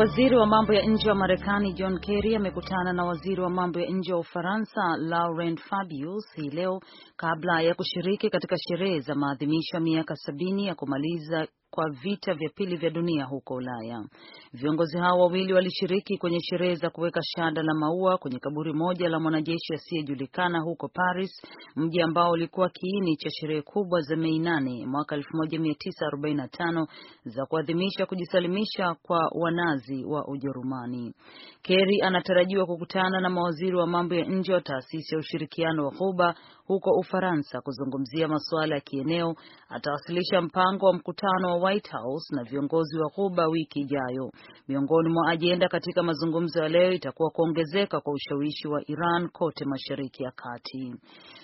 Waziri wa mambo ya nje wa Marekani John Kerry amekutana na waziri wa mambo ya nje wa Ufaransa Laurent Fabius hii leo kabla ya kushiriki katika sherehe za maadhimisho ya miaka sabini ya kumaliza kwa vita vya pili vya dunia huko Ulaya. Viongozi hao wawili walishiriki kwenye sherehe za kuweka shada la maua kwenye kaburi moja la mwanajeshi asiyejulikana huko Paris, mji ambao ulikuwa kiini cha sherehe kubwa za Mei 8 mwaka 1945 za kuadhimisha kujisalimisha kwa wanazi wa Ujerumani. Kerry anatarajiwa kukutana na mawaziri wa mambo ya nje wa taasisi ya ushirikiano wa Ghuba huko Ufaransa kuzungumzia masuala ya kieneo. Atawasilisha mpango wa mkutano wa White House na viongozi wa Ghuba wiki ijayo. Miongoni mwa ajenda katika mazungumzo ya leo itakuwa kuongezeka kwa ushawishi wa Iran kote Mashariki ya Kati.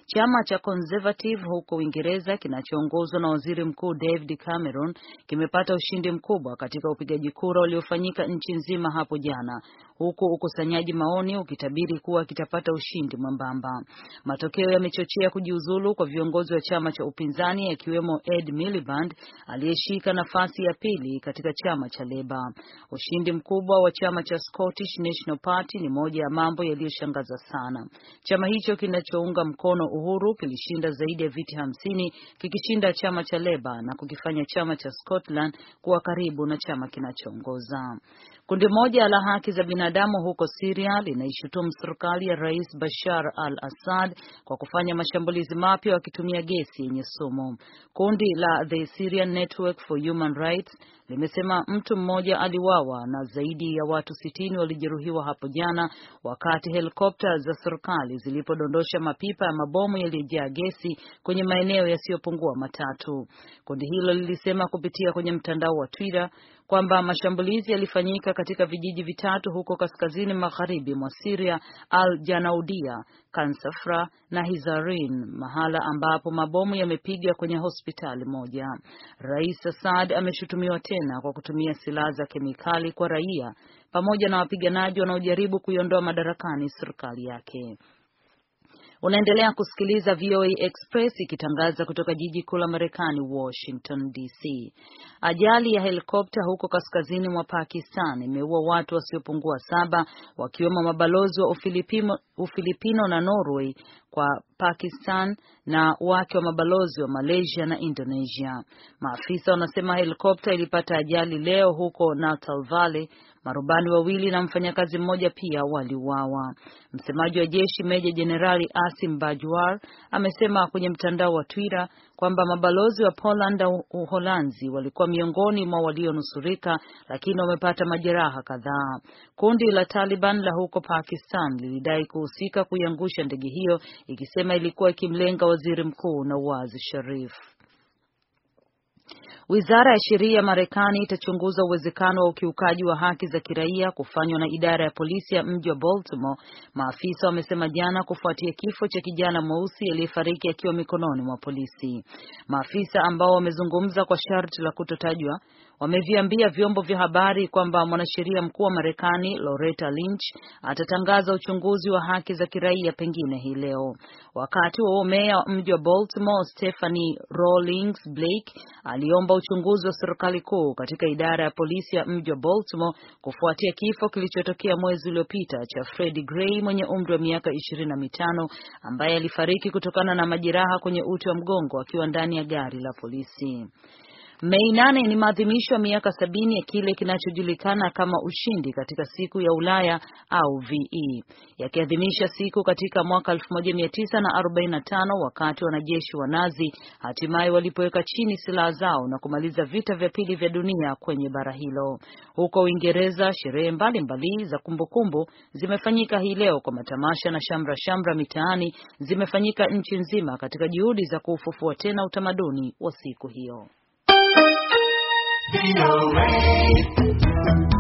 Chama cha Conservative huko Uingereza kinachoongozwa na Waziri Mkuu David Cameron kimepata ushindi mkubwa katika upigaji kura uliofanyika nchi nzima hapo jana, huku ukusanyaji maoni ukitabiri kuwa kitapata ushindi mwembamba. Matokeo yamechochea kujiuzulu kwa viongozi wa chama cha upinzani akiwemo Ed Miliband aliyeshika nafasi ya pili katika chama cha Leba. Ushindi mkubwa wa chama cha Scottish National Party ni moja ya mambo yaliyoshangaza sana. Chama hicho kinachounga mkono uhuru kilishinda zaidi ya viti hamsini kikishinda chama cha Leba na kukifanya chama cha Scotland kuwa karibu na chama kinachoongoza. Kundi moja la haki za binadamu huko Syria linaishutumu serikali ya Rais Bashar al-Assad kwa kufanya mashambulizi mapya wakitumia gesi yenye sumu. Kundi la The Syrian Network for Human Rights limesema mtu mmoja aliwawa na zaidi ya watu sitini walijeruhiwa hapo jana wakati helikopta za serikali zilipodondosha mapipa ya mabomu yaliyojaa gesi kwenye maeneo yasiyopungua matatu. Kundi hilo lilisema kupitia kwenye mtandao wa Twitter kwamba mashambulizi yalifanyika katika vijiji vitatu huko kaskazini magharibi mwa Syria, Al Janaudia, Kansafra na Hizarin, mahala ambapo mabomu yamepiga kwenye hospitali moja. Rais Assad ameshutumiwa tena kwa kutumia silaha za kemikali kwa raia pamoja na wapiganaji wanaojaribu kuiondoa madarakani serikali yake. Unaendelea kusikiliza VOA Express ikitangaza kutoka jiji kuu la Marekani, Washington DC. Ajali ya helikopta huko kaskazini mwa Pakistan imeua watu wasiopungua saba, wakiwemo mabalozi wa Ufilipino, Ufilipino na Norway kwa Pakistan na wake wa mabalozi wa Malaysia na Indonesia. Maafisa wanasema helikopta ilipata ajali leo huko Natal Valley. Marubani wawili na mfanyakazi mmoja pia waliuawa. Msemaji wa jeshi Meja Jenerali Asim Bajwar amesema kwenye mtandao wa Twitter kwamba mabalozi wa Poland na Uholanzi walikuwa miongoni mwa walionusurika, lakini wamepata majeraha kadhaa. Kundi la Taliban la huko Pakistan lilidai kuhusika kuiangusha ndege hiyo, ikisema ilikuwa ikimlenga waziri mkuu Nawaz Sharif. Wizara ya sheria ya Marekani itachunguza uwezekano wa ukiukaji wa haki za kiraia kufanywa na idara ya polisi ya mji wa Baltimore, maafisa wamesema jana, kufuatia kifo cha kijana mweusi aliyefariki akiwa mikononi mwa polisi. Maafisa ambao wamezungumza kwa sharti la kutotajwa wameviambia vyombo vya habari kwamba mwanasheria mkuu wa Marekani Loretta Lynch atatangaza uchunguzi wa haki za kiraia pengine hii leo. Wakati huo meya wa mji wa Baltimore Stephanie Rawlings Blake aliomba uchunguzi wa serikali kuu katika idara ya polisi ya mji wa Baltimore kufuatia kifo kilichotokea mwezi uliopita cha Freddie Gray mwenye umri wa miaka ishirini na mitano ambaye alifariki kutokana na majeraha kwenye uti wa mgongo akiwa ndani ya gari la polisi. Mei nane ni maadhimisho ya miaka sabini ya kile kinachojulikana kama ushindi katika siku ya Ulaya au VE, yakiadhimisha siku katika mwaka 1945 wakati wanajeshi wa Nazi hatimaye walipoweka chini silaha zao na kumaliza vita vya pili vya dunia kwenye bara hilo. Huko Uingereza, sherehe mbalimbali za kumbukumbu zimefanyika hii leo kwa matamasha na shamra shamra mitaani zimefanyika nchi nzima katika juhudi za kuufufua tena utamaduni wa siku hiyo. Be away.